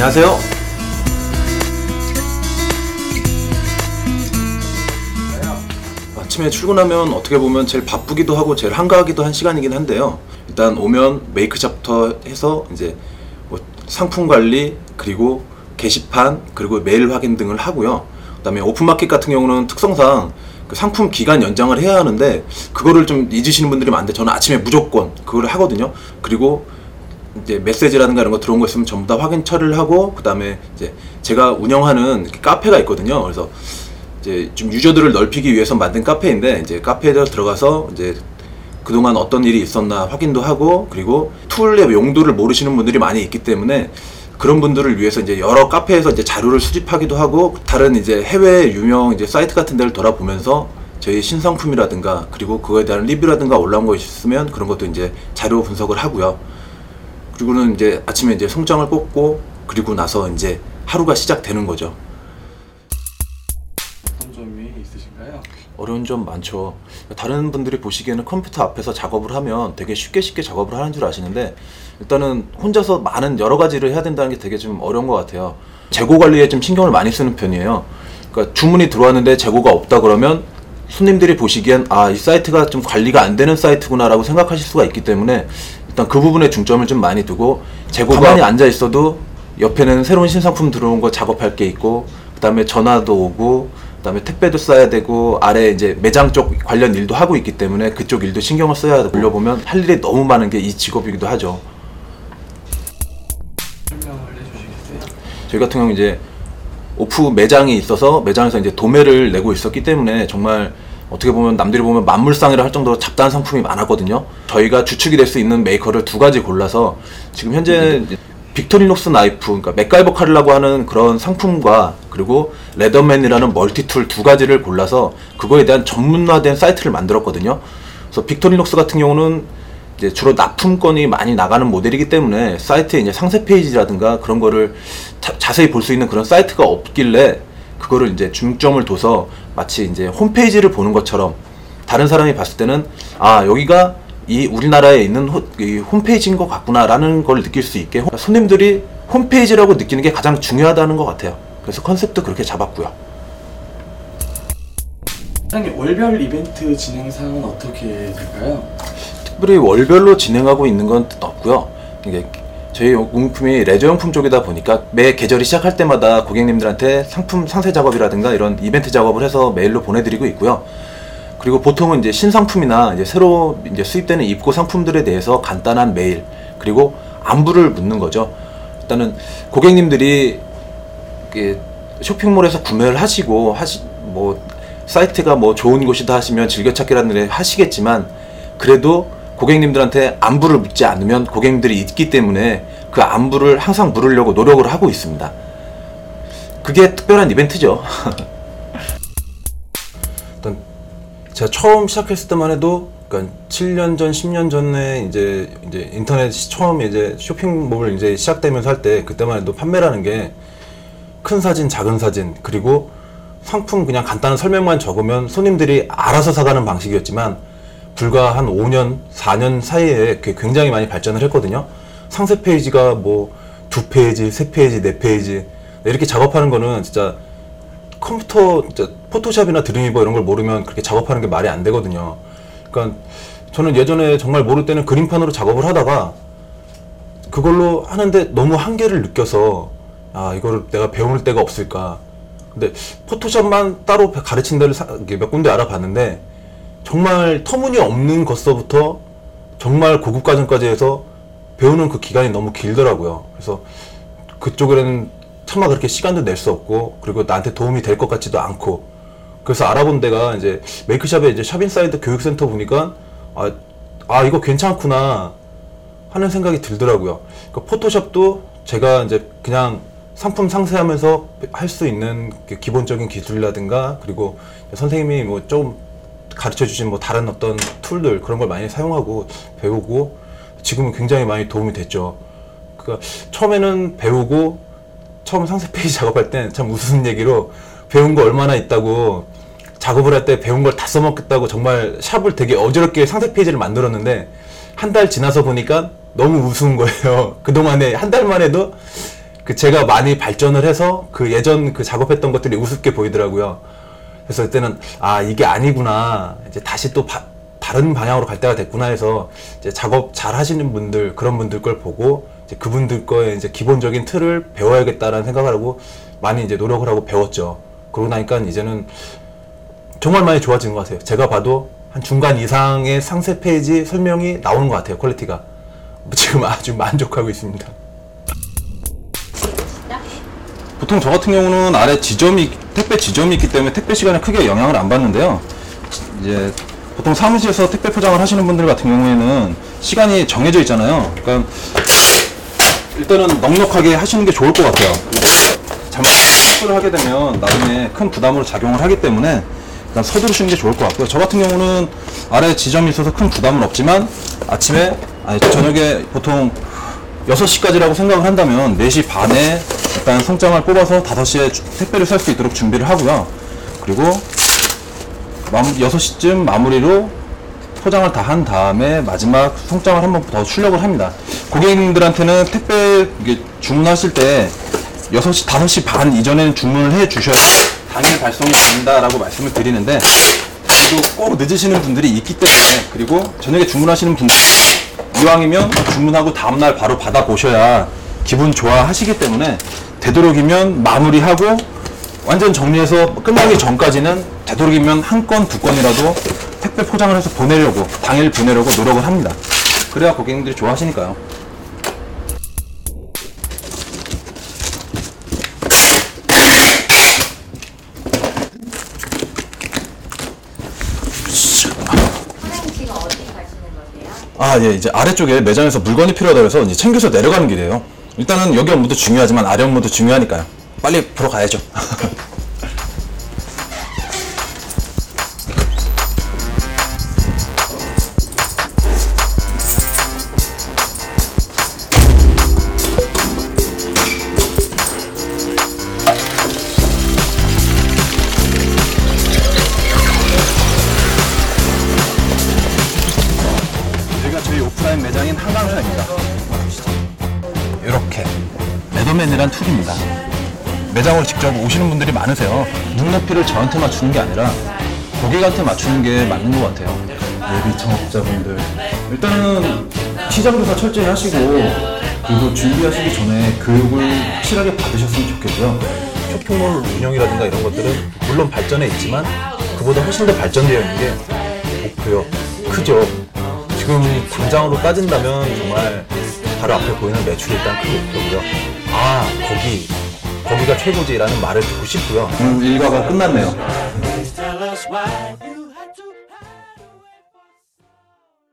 안녕하세요. 아침에 출근하면 어떻게 보면 제일 바쁘기도 하고 제일 한가하기도 한 시간이긴 한데요. 일단 오면 메이크샵부터 해서 이제 뭐 상품 관리 그리고 게시판 그리고 메일 확인 등을 하고요. 그다음에 오픈마켓 같은 경우는 특성상 그 상품 기간 연장을 해야 하는데 그거를 좀 잊으시는 분들이 많은데 저는 아침에 무조건 그걸 하거든요. 그리고 이제 메시지라든가 이런 거 들어온 거 있으면 전부 다 확인 처리를 하고 그다음에 이제 제가 운영하는 카페가 있거든요. 그래서 이제 좀 유저들을 넓히기 위해서 만든 카페인데 이제 카페에 들어가서 이제 그동안 어떤 일이 있었나 확인도 하고 그리고 툴의 용도를 모르시는 분들이 많이 있기 때문에 그런 분들을 위해서 이제 여러 카페에서 이제 자료를 수집하기도 하고 다른 이제 해외 유명 이제 사이트 같은 데를 돌아보면서 저희 신상품이라든가 그리고 그거에 대한 리뷰라든가 올라온 거 있으면 그런 것도 이제 자료 분석을 하고요. 그리고는 이제 아침에 이제 송장을 뽑고 그리고 나서 이제 하루가 시작되는 거죠. 어떤 점이 있으신가요? 어려운 점 많죠. 다른 분들이 보시기에는 컴퓨터 앞에서 작업을 하면 되게 쉽게 쉽게 작업을 하는 줄 아시는데 일단은 혼자서 많은 여러 가지를 해야 된다는 게 되게 좀 어려운 것 같아요. 재고 관리에 좀 신경을 많이 쓰는 편이에요. 그러니까 주문이 들어왔는데 재고가 없다 그러면 손님들이 보시기엔 아 이 사이트가 좀 관리가 안 되는 사이트구나라고 생각하실 수가 있기 때문에 일단 그 부분에 중점을 좀 많이 두고 재고가 가만히 앉아 있어도 옆에는 새로운 신상품 들어온 거 작업할 게 있고 그다음에 전화도 오고 그다음에 택배도 써야 되고 아래 이제 매장 쪽 관련 일도 하고 있기 때문에 그쪽 일도 신경을 써야 돌려보면 할 일이 너무 많은 게 이 직업이기도 하죠. 설명을 해주시겠어요? 저희 같은 경우 이제 오프 매장이 있어서 매장에서 이제 도매를 내고 있었기 때문에 정말 어떻게 보면 남들이 보면 만물상이라 할 정도로 잡다한 상품이 많았거든요. 저희가 주축이 될 수 있는 메이커를 두 가지 골라서 지금 현재 빅토리녹스 나이프, 그러니까 맥가이버 칼이라고 하는 그런 상품과 그리고 레더맨이라는 multi-tool 두 가지를 골라서 그거에 대한 전문화된 사이트를 만들었거든요. 그래서 빅토리녹스 같은 경우는 이제 주로 납품건이 많이 나가는 모델이기 때문에 사이트에 이제 상세 페이지라든가 그런 거를 자, 세히 볼 수 있는 그런 사이트가 없길래 그거를 이제 중점을 둬서 마치 이제 홈페이지를 보는 것처럼 다른 사람이 봤을 때는 아 여기가 이 우리나라에 있는 호, 이 홈페이지인 것 같구나라는 걸 느낄 수 있게 호- 손님들이 홈페이지라고 느끼는 게 가장 중요하다는 것 같아요. 그래서 컨셉도 그렇게 잡았고요. 사장님 월별 이벤트 진행 사항은 어떻게 될까요? 특별히 월별로 진행하고 있는 건 없고요. 이게 저희 용품이 레저용품 쪽이다 보니까 매 계절이 시작할 때마다 고객님들한테 상품 상세 작업이라든가 이런 이벤트 작업을 해서 메일로 보내드리고 있고요. 그리고 보통은 이제 신상품이나 이제 새로 이제 수입되는 입고 상품들에 대해서 간단한 메일 그리고 안부를 묻는 거죠. 일단은 고객님들이 쇼핑몰에서 구매를 하시고 하시 뭐 사이트가 뭐 좋은 곳이다 하시면 즐겨찾기라는 데 하시겠지만 그래도 고객님들한테 안부를 묻지 않으면 고객님들이 있기 때문에 그 안부를 항상 물으려고 노력을 하고 있습니다. 그게 특별한 이벤트죠. 일단 제가 처음 시작했을 때만 해도 그러니까 7년 전, 10년 전에 이제 이제 인터넷 처음 이제 쇼핑몰 이제 시작되면서 할 때 그때만 해도 판매라는 게 큰 사진, 작은 사진, 그리고 상품 그냥 간단한 설명만 적으면 손님들이 알아서 사가는 방식이었지만 불과 한 5년, 4년 사이에 굉장히 많이 발전을 했거든요. 상세 페이지가 뭐 두 페이지, 세 페이지, 네 페이지 이렇게 작업하는 거는 진짜 컴퓨터 진짜 포토샵이나 드림위버 이런 걸 모르면 그렇게 작업하는 게 말이 안 되거든요. 그러니까 저는 예전에 정말 모를 때는 그림판으로 작업을 하다가 그걸로 하는데 너무 한계를 느껴서 아 이거를 내가 배울 데가 없을까. 근데 포토샵만 따로 가르친 데를 몇 군데 알아봤는데 정말 터무니없는 것서부터 정말 고급 과정까지 해서 배우는 그 기간이 너무 길더라고요. 그래서 그쪽에는 차마 그렇게 시간도 낼 수 없고 그리고 나한테 도움이 될 것 같지도 않고 그래서 알아본 데가 이제 메이크샵에 이제 샵인사이드 교육센터 보니까 아, 아 이거 괜찮구나 하는 생각이 들더라고요. 그 포토샵도 제가 이제 그냥 상품 상세하면서 할 수 있는 그 기본적인 기술이라든가 그리고 선생님이 뭐 좀 가르쳐 주신 뭐 다른 어떤 툴들 그런 걸 많이 사용하고 배우고 지금은 굉장히 많이 도움이 됐죠. 그러니까 처음에는 배우고 처음 상세 페이지 작업할 땐 참 무슨 얘기로 배운 거 얼마나 있다고 작업을 할 때 배운 걸 다 써먹겠다고 정말 샵을 되게 어지럽게 상세 페이지를 만들었는데 한 달 지나서 보니까 너무 우스운 거예요. 그동안에 한 달만 해도 그 제가 많이 발전을 해서 그 예전 그 작업했던 것들이 우습게 보이더라고요. 그래서 그때는 아 이게 아니구나 이제 다시 또 바- 다른 방향으로 갈 때가 됐구나 해서 이제 작업 잘 하시는 분들 그런 분들 걸 보고 이제 그분들 거에 이제 기본적인 틀을 배워야겠다라는 생각을 하고 많이 이제 노력을 하고 배웠죠. 그러고 나니까 이제는 정말 많이 좋아진 것 같아요. 제가 봐도 한 중간 이상의 상세 페이지 설명이 나오는 것 같아요. 퀄리티가 지금 아주 만족하고 있습니다. 보통 저 같은 경우는 아래 지점이 택배 지점이 있기 때문에 택배 시간에 크게 영향을 안 받는데요. 이제 보통 사무실에서 택배 포장을 하시는 분들 같은 경우에는 시간이 정해져 있잖아요. 그러니까 일단은 넉넉하게 하시는 게 좋을 것 같아요. 잘못 실수를 하게 되면 나중에 큰 부담으로 작용을 하기 때문에 일단 서두르시는 게 좋을 것 같고요. 저 같은 경우는 아래 지점이 있어서 큰 부담은 없지만 아침에 아니 저녁에 보통 6시까지라고 생각을 한다면 4시 반에 일단 송장을 뽑아서 5시에 택배를 살수 있도록 준비를 하고요. 그리고 마무, 6시쯤 마무리로 포장을 다 한 다음에 마지막 송장을 한 번 더 출력을 합니다. 고객님들한테는 택배 주문하실 때 6시, 5시 반 이전에는 주문을 해 주셔야 당일 발송이 된다라고 말씀을 드리는데 그래도 꼭 늦으시는 분들이 있기 때문에 그리고 저녁에 주문하시는 분들 이왕이면 주문하고 다음날 바로 받아보셔야 기분 좋아하시기 때문에 되도록이면 마무리하고 완전 정리해서 끝나기 전까지는 되도록이면 한 건, 두 건이라도 택배 포장을 해서 보내려고, 당일 보내려고 노력을 합니다. 그래야 고객님들이 좋아하시니까요. 어디 가시는? 아, 예, 이제 아래쪽에 매장에서 물건이 필요하다 해서 이제 챙겨서 내려가는 길이에요. 일단은 여기 업무도 중요하지만 아래 업무도 중요하니까요. 빨리 보러 가야죠. 여기가 저희 오프라인 매장인 한강회입니다. 이렇게 매도맨이란 툴입니다. 매장으로 직접 오시는 분들이 많으세요. 눈높이를 저한테 맞추는 게 아니라 고객한테 맞추는 게 맞는 것 같아요. 예비 창업자분들 일단은 시장 조사 철저히 하시고 그리고 준비하시기 전에 교육을 확실하게 받으셨으면 좋겠고요. 쇼핑몰 운영이라든가 이런 것들은 물론 발전해 있지만 그보다 훨씬 더 발전되어 있는 게 높고요. 크죠. 지금 당장으로 따진다면 정말 바로 앞에 보이는 매출이 일단 큰 목표고요. 아 거기 거기가 최고지라는 말을 듣고 싶고요. 음, 일과가 끝났네요.